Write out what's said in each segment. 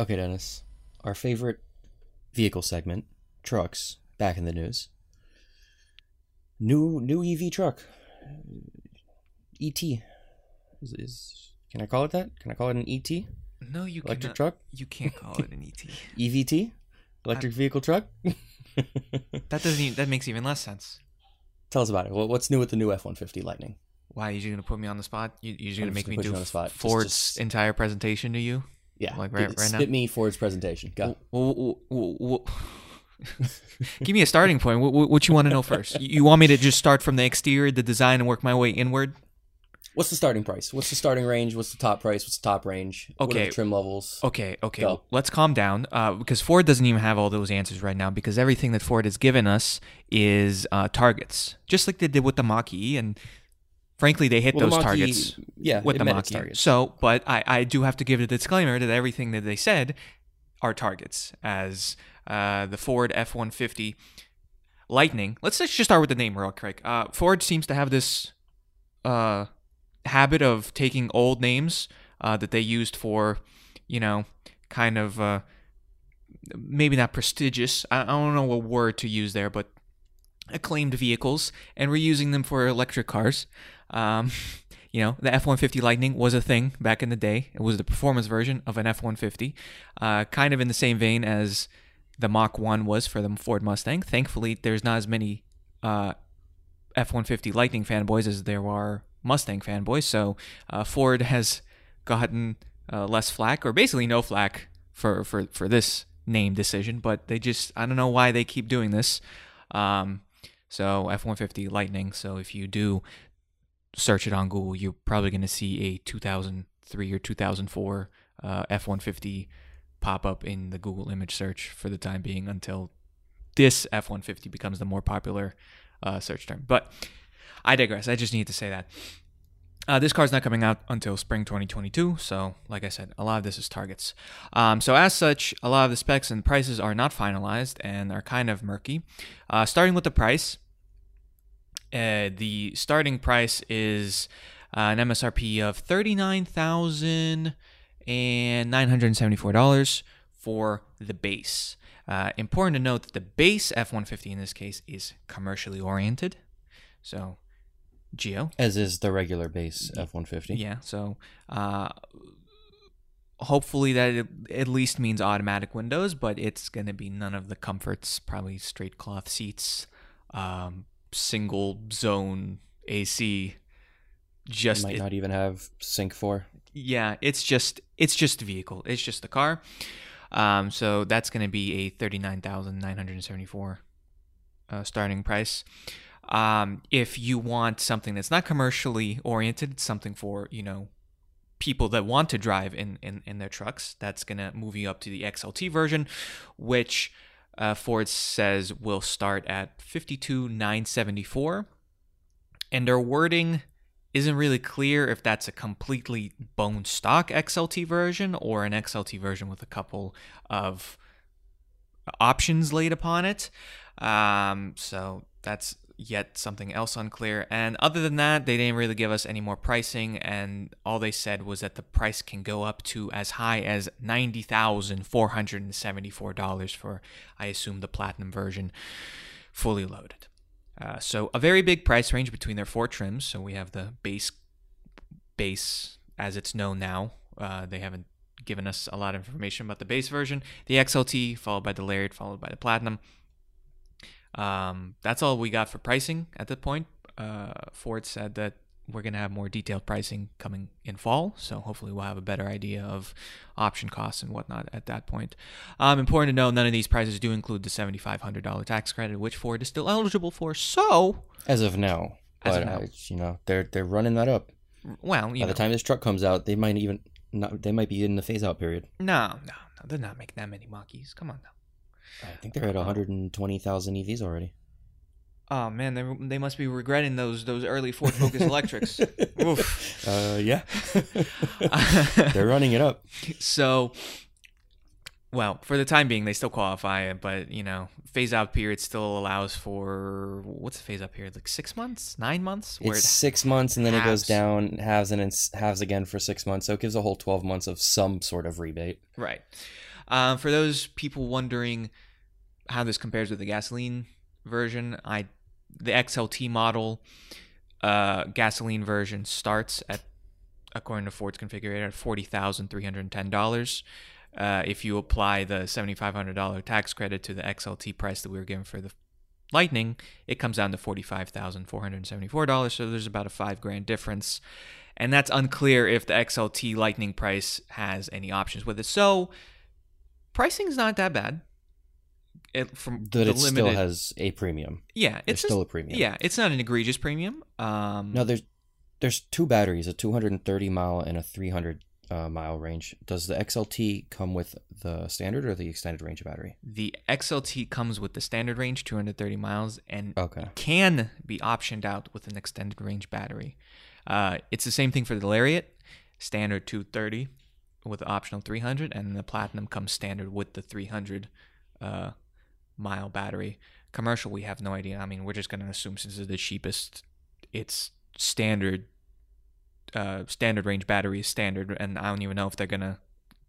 Okay, Dennis. Our favorite vehicle segment, trucks, back in the news. New new EV truck. ET. Is, is can I call it that? Can I call it an ET? No, you can't. Electric cannot- truck? You can't call it an ET. EVT? Electric vehicle truck? That doesn't. Even, that makes even less sense. Tell us about it. Well, what's new with the new F one fifty Lightning? Why are you gonna put me on the spot? You, you're just gonna make me do spot. Just- Ford's just- entire presentation to you? Yeah, Like right- Spit- right now? Spit me Ford's presentation. Go. Well, well, well, Give me a starting point. What, what, what you want to know first? You, want me to just start from the exterior, the design, and work my way inward? What's the starting price? What's the starting range? What's the top price? What's the top range? What are Okay. the trim levels? Okay, okay. Go. Let's calm down uh, because Ford doesn't even have all those answers right now because everything that Ford has given us is uh, targets, just like they did with the Mach E, and frankly, they hit Well, those Mach-E- targets yeah, with the met Mach its E. targets. So, but I, I do have to give a disclaimer that everything that they said are targets, as uh, the Ford F one fifty Lightning. Let's just start with the name real quick. Uh, Ford seems to have this uh, habit of taking old names uh, that they used for, you know, kind of uh, maybe not prestigious. I, I don't know what word to use there, but acclaimed vehicles and reusing them for electric cars. Um, you know, the F 150 Lightning was a thing back in the day. It was the performance version of an F 150, uh, kind of in the same vein as the Mach 1 was for the Ford Mustang. Thankfully, there's not as many uh, F 150 Lightning fanboys as there are Mustang fanboys. So uh, Ford has gotten uh, less flack, or basically no flack, for, for, for this name decision. But they just, I don't know why they keep doing this. Um, so F 150 Lightning. So if you do search it on Google, you're probably going to see a 2003 or 2004 uh, F 150 pop up in the Google image search for the time being until this F 150 becomes the more popular uh, search term. But I digress. I just need to say that. Uh, this car's not coming out until spring 2022, so like I said, a lot of this is targets. Um, so as such, a lot of the specs and prices are not finalized and are kind of murky. Uh, starting with the price, uh, the starting price is uh, an MSRP of thirty-nine thousand and nine hundred seventy-four dollars for the base. Uh, important to note that the base F-150 in this case is commercially oriented. So, Geo, As is the regular base F one fifty. yeah. So, uh, hopefully that at least means automatic windows, but it's going to be none of the comforts. Probably straight cloth seats, um, single zone AC. Just might it- not even have sync four. yeah, it's just it's just a vehicle. It's just a car. Um, so that's going to be a thirty nine thousand nine hundred seventy four uh, starting price. Um, if you want something that's not commercially oriented, something for you know people that want to drive in in, in their trucks, that's going to move you up to the XLT version, which uh, Ford says will start at fifty two nine seventy four, and their wording isn't really clear if that's a completely bone stock XLT version or an XLT version with a couple of options laid upon it. Um, so that's yet something else unclear. And other than that, they didn't really give us any more pricing, and all they said was that the price can go up to as high as ninety thousand four hundred and seventy-four dollars for, I assume, the platinum version, fully loaded. Uh, so a very big price range between their four trims. So we have the base, base as it's known now. Uh, they haven't given us a lot of information about the base version. The XLT, followed by the Lariat, followed by the Platinum. Um, that's all we got for pricing at that point. Uh, Ford said that we're going to have more detailed pricing coming in fall, so hopefully we'll have a better idea of option costs and whatnot at that point. Um, important to know, none of these prices do include the $7,500 tax credit, which Ford is still eligible for. So, As of now. As But of now. uh, you know, they're they're running that up. well, you By know, the time this truck comes out, they might even not, they might be in the phase out period. no, no, no, they're not making that many Mach-E's. Come on now. I think they're at 120,000 EVs already. Oh man, they they must be regretting those those early Ford Focus electrics. Oof. Uh, yeah. they're running it up. so, well, for the time being, they still qualify, but you know, phase out period still allows for what's the phase out period? Like six months, nine months? Where It's it, six months and then it goes down, halves and halves again for six months. So it gives a whole 12 months of some sort of rebate. right. Um, for those people wondering how this compares with the gasoline version, I the XLT model uh, gasoline version starts at according to Ford's configurator at forty thousand three hundred ten dollars. Uh, if you apply the seventy five hundred dollar tax credit to the XLT price that we were given for the Lightning, it comes down to forty five thousand four hundred seventy four dollars. So there's about a five grand difference, and that's unclear if the XLT Lightning price has any options with it. So pricing's not that bad. It, from That the it still has a premium. yeah, It's it's still a premium. yeah, it's not an egregious premium. Um, No, there's there's two batteries, a 230 mile and a 300 uh, mile range. Does the XLT come with the standard or the extended range battery? the XLT comes with the standard range, 230 miles, and Okay. can be optioned out with an extended range battery. Uh, it's the same thing for the Lariat, standard 230 with the optional 300, and the Platinum comes standard with the 300 uh, mile battery. Commercial, we have no idea. I mean, we're just gonna assume since it's the cheapest, it's standard. Uh, standard range battery is standard, and I don't even know if they're gonna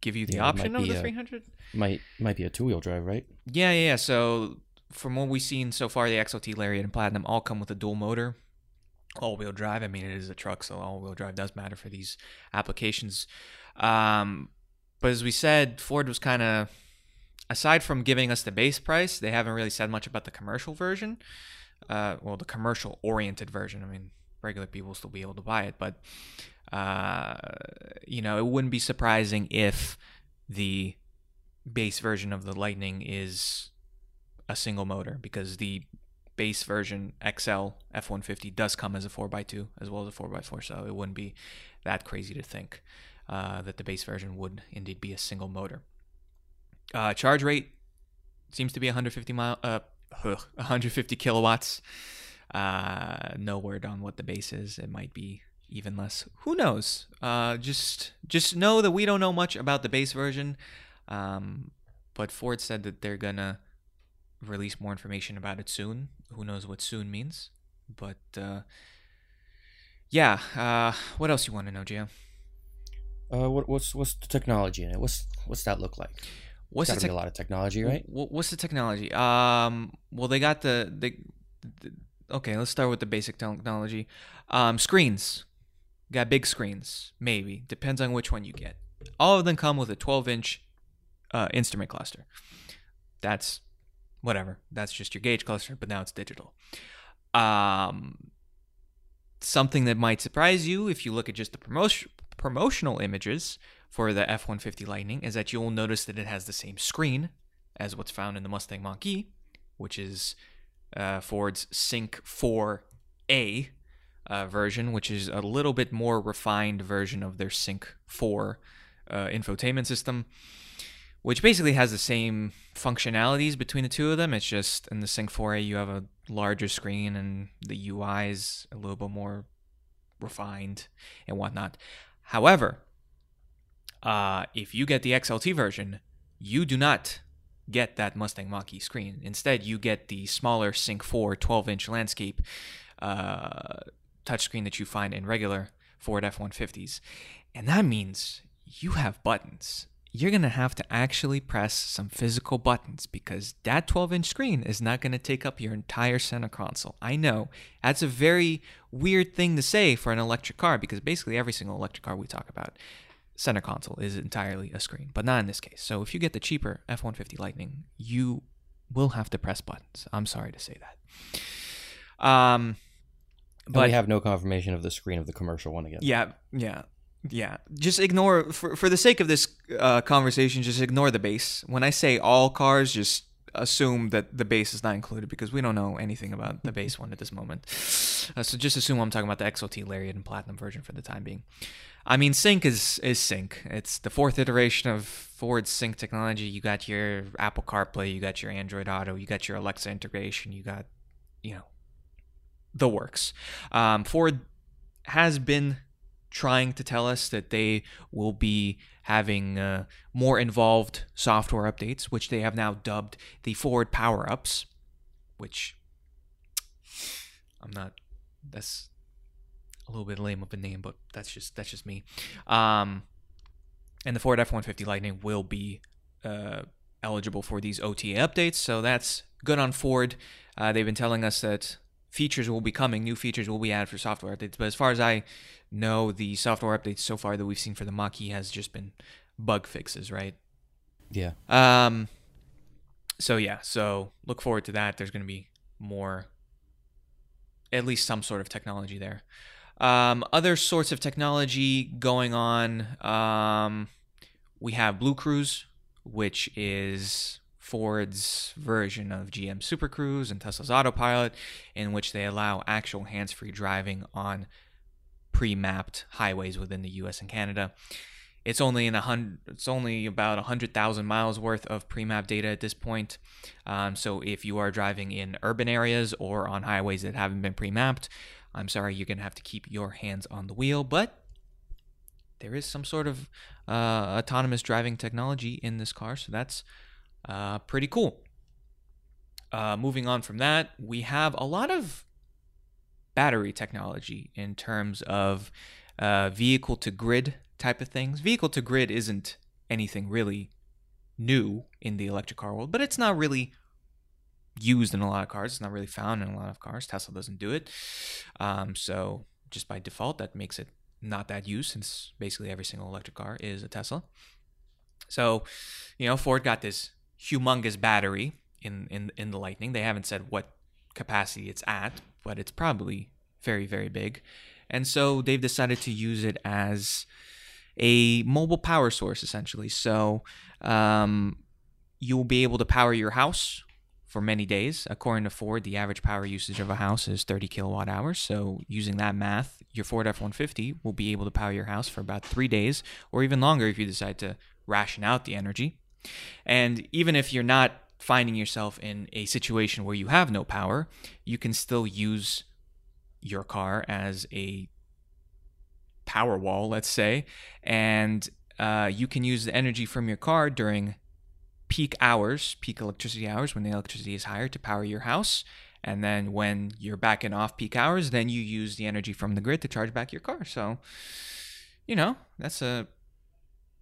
give you the Yeah, option of the a- 300. Might might be a two wheel drive, right? Yeah, yeah, yeah. So from what we've seen so far, the XLT Lariat and Platinum all come with a dual motor, all wheel drive. I mean, it is a truck, so all wheel drive does matter for these applications. Um, but as we said, Ford was kind of, aside from giving us the base price, they haven't really said much about the commercial version. Uh, well, the commercial oriented version. I mean, regular people will still be able to buy it, but uh, you know, it wouldn't be surprising if the base version of the Lightning is a single motor because the base version XL F150 does come as a 4x2 as well as a 4x4, so it wouldn't be that crazy to think uh, that the base version would indeed be a single motor. Uh, charge rate seems to be 150 mile, uh, 150 kilowatts. Uh, no word on what the base is. It might be even less. Who knows? Uh, just just know that we don't know much about the base version. Um, but Ford said that they're gonna release more information about it soon. Who knows what soon means? But yeah, what else you want to know, Gio? Uh, what, what's what's the technology in it? What's what's that look like? What's Got the to be a lot of technology, right? What's the technology? Um, well, they got the the. the okay, let's start with the basic technology. Um, screens, got big screens. Maybe depends on which one you get. All of them come with a 12-inch uh, instrument cluster. That's whatever. That's just your gauge cluster, but now it's digital. Um, something that might surprise you if you look at just the promotion promotional images for the F-150 Lightning is that you'll notice that it has the same screen as what's found in the Mustang Mach-E, which is uh, Ford's Sync 4A uh, version, which is a little bit more refined version of their Sync 4 uh, infotainment system, which basically has the same functionalities between the two of them. It's just in the Sync 4A you have a larger screen and the UI is a little bit more refined and whatnot. However, uh, if you get the XLT version, you do not get that Mustang Mach-E screen. Instead, you get the smaller Sync 4 12-inch landscape uh, touchscreen that you find in regular Ford F-150s. And that means you have buttons. You're going to have to actually press some physical buttons because that 12 inch screen is not going to take up your entire center console. I know that's a very weird thing to say for an electric car because basically every single electric car we talk about, center console is entirely a screen, but not in this case. So if you get the cheaper F 150 Lightning, you will have to press buttons. I'm sorry to say that. Um, But but we have no confirmation of the screen of the commercial one again. yeah, yeah, yeah. Just ignore for for the sake of this uh, conversation. Just ignore the base. When I say all cars, just assume that the base is not included because we don't know anything about the base one at this moment. Uh, so just assume I'm talking about the XLT Lariat and Platinum version for the time being. I mean, Sync is is Sync. It's the fourth iteration of Ford's Sync technology. You got your Apple CarPlay, you got your Android Auto, you got your Alexa integration, you got, you know, the works. Um, Ford has been trying to tell us that they will be having uh, more involved software updates, which they have now dubbed the Ford Power Ups, which I'm not. That's a little bit lame of a name, but that's just that's just me. Um, and the Ford F-150 Lightning will be uh, eligible for these OTA updates. So that's good on Ford. Uh, they've been telling us that features will be coming, new features will be added for software updates. But as far as I know, the software updates so far that we've seen for the Mach-E has just been bug fixes, right? Yeah. Um. So yeah, so look forward to that. There's going to be more, at least some sort of technology there. Um, other sorts of technology going on. Um, we have Blue Cruise, which is Ford's version of GM Super Cruise and Tesla's Autopilot, in which they allow actual hands-free driving on pre-mapped highways within the U.S. and Canada. It's only in a hundred. It's only about a hundred thousand miles worth of pre-map data at this point. Um, so if you are driving in urban areas or on highways that haven't been pre-mapped, I'm sorry, you're gonna have to keep your hands on the wheel. But there is some sort of uh, autonomous driving technology in this car, so that's uh, pretty cool. Uh, moving on from that, we have a lot of battery technology in terms of uh, vehicle to grid type of things. Vehicle to grid isn't anything really new in the electric car world, but it's not really used in a lot of cars. It's not really found in a lot of cars. Tesla doesn't do it. Um, so just by default, that makes it not that used since basically every single electric car is a Tesla. So, you know, Ford got this humongous battery in, in, in the Lightning. They haven't said what capacity it's at, but it's probably very, very big. And so they've decided to use it as a mobile power source, essentially. So um, you'll be able to power your house for many days. According to Ford, the average power usage of a house is 30 kilowatt hours. So using that math, your Ford F 150 will be able to power your house for about three days or even longer if you decide to ration out the energy. And even if you're not finding yourself in a situation where you have no power, you can still use your car as a power wall, let's say, and uh, you can use the energy from your car during peak hours, peak electricity hours, when the electricity is higher to power your house. And then when you're back in off peak hours, then you use the energy from the grid to charge back your car. So, you know, that's a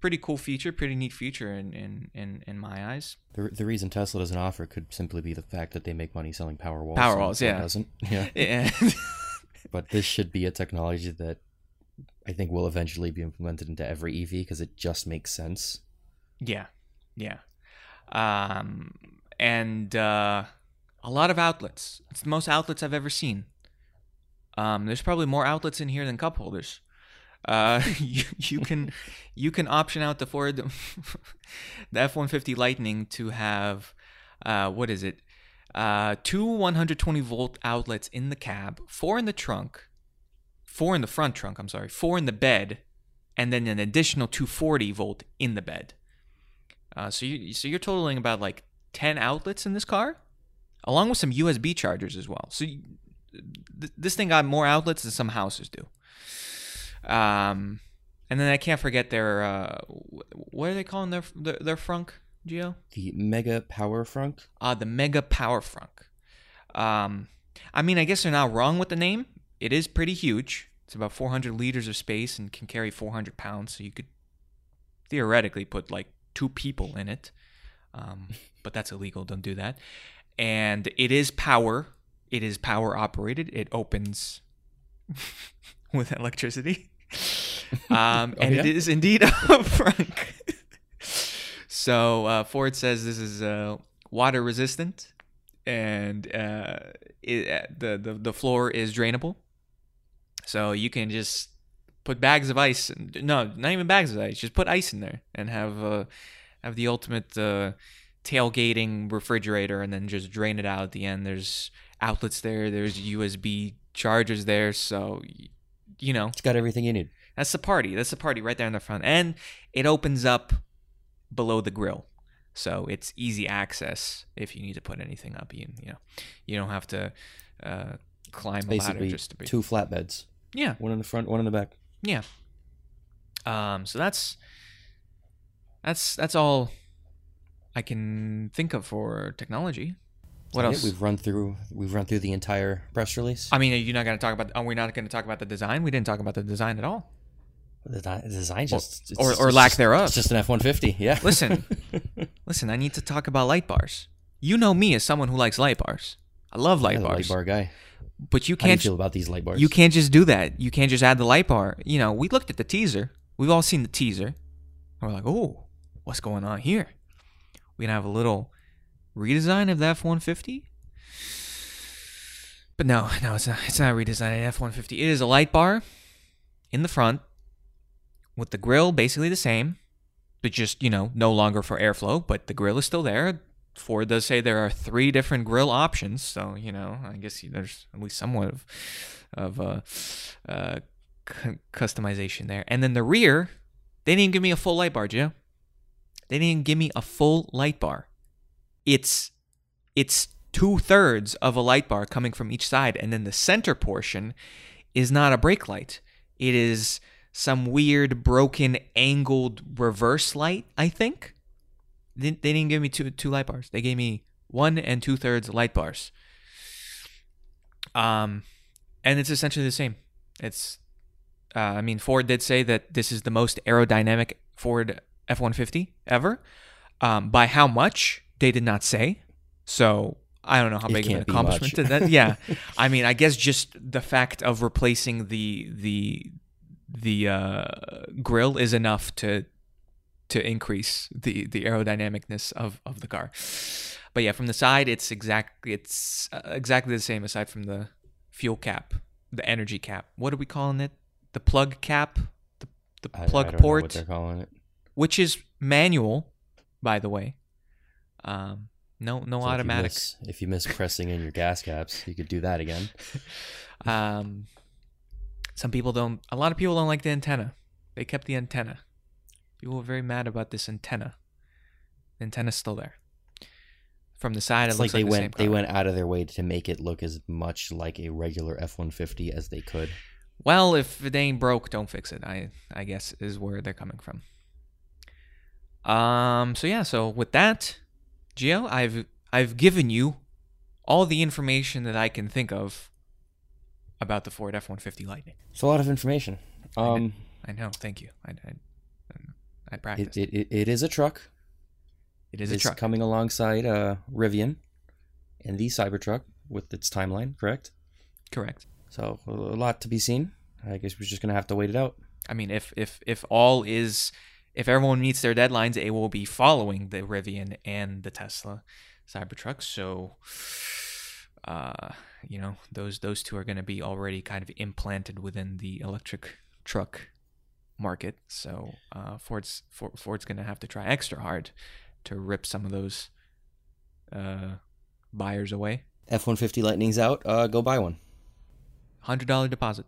pretty cool feature, pretty neat feature in, in, in, in my eyes. The, the reason Tesla doesn't offer could simply be the fact that they make money selling power walls. Power walls, yeah. Doesn't. Yeah. Yeah. but this should be a technology that I think will eventually be implemented into every EV because it just makes sense. Yeah. Yeah. Um, and uh, a lot of outlets. It's the most outlets I've ever seen. Um, there's probably more outlets in here than cup holders. Uh, you, you can you can option out the Ford the F one fifty Lightning to have uh, what is it? Uh, two 120 volt outlets in the cab, four in the trunk, four in the front trunk. I'm sorry, four in the bed, and then an additional 240 volt in the bed. Uh, so you so you're totaling about like 10 outlets in this car, along with some USB chargers as well. So you, th- this thing got more outlets than some houses do. Um, and then I can't forget their uh, what are they calling their their, their frunk, Geo? The Mega Power Frunk. Uh, the Mega Power Frunk. Um, I mean, I guess they're not wrong with the name. It is pretty huge. It's about 400 liters of space and can carry 400 pounds. So you could theoretically put like two people in it. Um, but that's illegal. Don't do that. And it is power. It is power operated. It opens with electricity. Um, Oh, and yeah? it is indeed a frunk. so uh, Ford says this is uh, water resistant, and uh, it, uh, the, the the floor is drainable. So you can just put bags of ice. No, not even bags of ice. Just put ice in there and have uh, have the ultimate uh, tailgating refrigerator, and then just drain it out at the end. There's outlets there. There's USB chargers there. So you know It's got everything you need. that's the party. That's the party right there in the front, and it opens up below the grill, so it's easy access if you need to put anything up. You you know you don't have to uh, climb a ladder just to be. two flatbeds. Yeah, One in the front, one in the back. yeah. Um. So that's that's that's all I can think of for technology. What else? We've run through. We've run through the entire press release. I mean, are you not going to talk about? Are we not going to talk about the design? We didn't talk about the design at all. The design just or- it's or lack just- thereof. It's just an F one fifty. Yeah. Listen, listen. I need to talk about light bars. You know me as someone who likes light bars. I love light Yeah, bars, light bar guy. but you How do you can't. feel about these light bars? You can't just do that. You can't just add the light bar. You know, we looked at the teaser. We've all seen the teaser. And we're like, oh, what's going on here? We're gonna have a little redesign of the F one fifty. But no, no, it's not. It's not a redesign of F one fifty. It is a light bar in the front with the grill basically the same, but just you know no longer for airflow. But the grill is still there. Ford does say there are three different grill options, so you know I guess there's at least somewhat of of uh, uh, cu- customization there. And then the rear, they didn't give me a full light bar, Joe. They didn't give me a full light bar. It's it's two thirds of a light bar coming from each side, and then the center portion is not a brake light. It is some weird broken angled reverse light. I think they, they didn't give me two two light bars. They gave me one and two thirds light bars. Um, and it's essentially the same. It's, uh, I mean, Ford did say that this is the most aerodynamic Ford F one fifty ever. Um, by how much they did not say. So I don't know how It big of an accomplishment that. Yeah, I mean, I guess just the fact of replacing the the the uh, grill is enough to to increase the the aerodynamicness of of the car. But yeah, from the side, it's exactly it's uh, exactly the same aside from the fuel cap, the energy cap. What are we calling it? The plug cap, the the I- I plug don't know port what they're calling it. which is manual, by the way. Um, no, no So if you automatic. miss- If you miss pressing in your gas caps, you could do that again. Um, some people don't. A lot of people don't like the antenna. They kept the antenna. People were very mad about this antenna. The antenna's still there. From the side, It's it like looks they like, the went they went out of their way to make it look as much like a regular F one fifty as they could. Well, if it ain't broke, don't fix it. I I guess is where they're coming from. Um. So yeah. So with that, Gio, I've I've given you all the information that I can think of about the Ford F one fifty Lightning. It's a lot of information. I know. Um, I know. Thank you. I I, I practiced. it, it, it is a truck. it is a it's truck. coming alongside uh, Rivian and the Cybertruck with its timeline, correct? Correct. So a a lot to be seen. I guess we're just gonna have to wait it out. I mean, if if if all is if everyone meets their deadlines, it will be following the Rivian and the Tesla Cybertruck. So, uh, you know, those those two are going to be already kind of implanted within the electric truck market. So, uh, Ford's For, Ford's going to have to try extra hard to rip some of those uh, buyers away. F one fifty Lightning's out. Uh, go buy one. Hundred dollar deposit.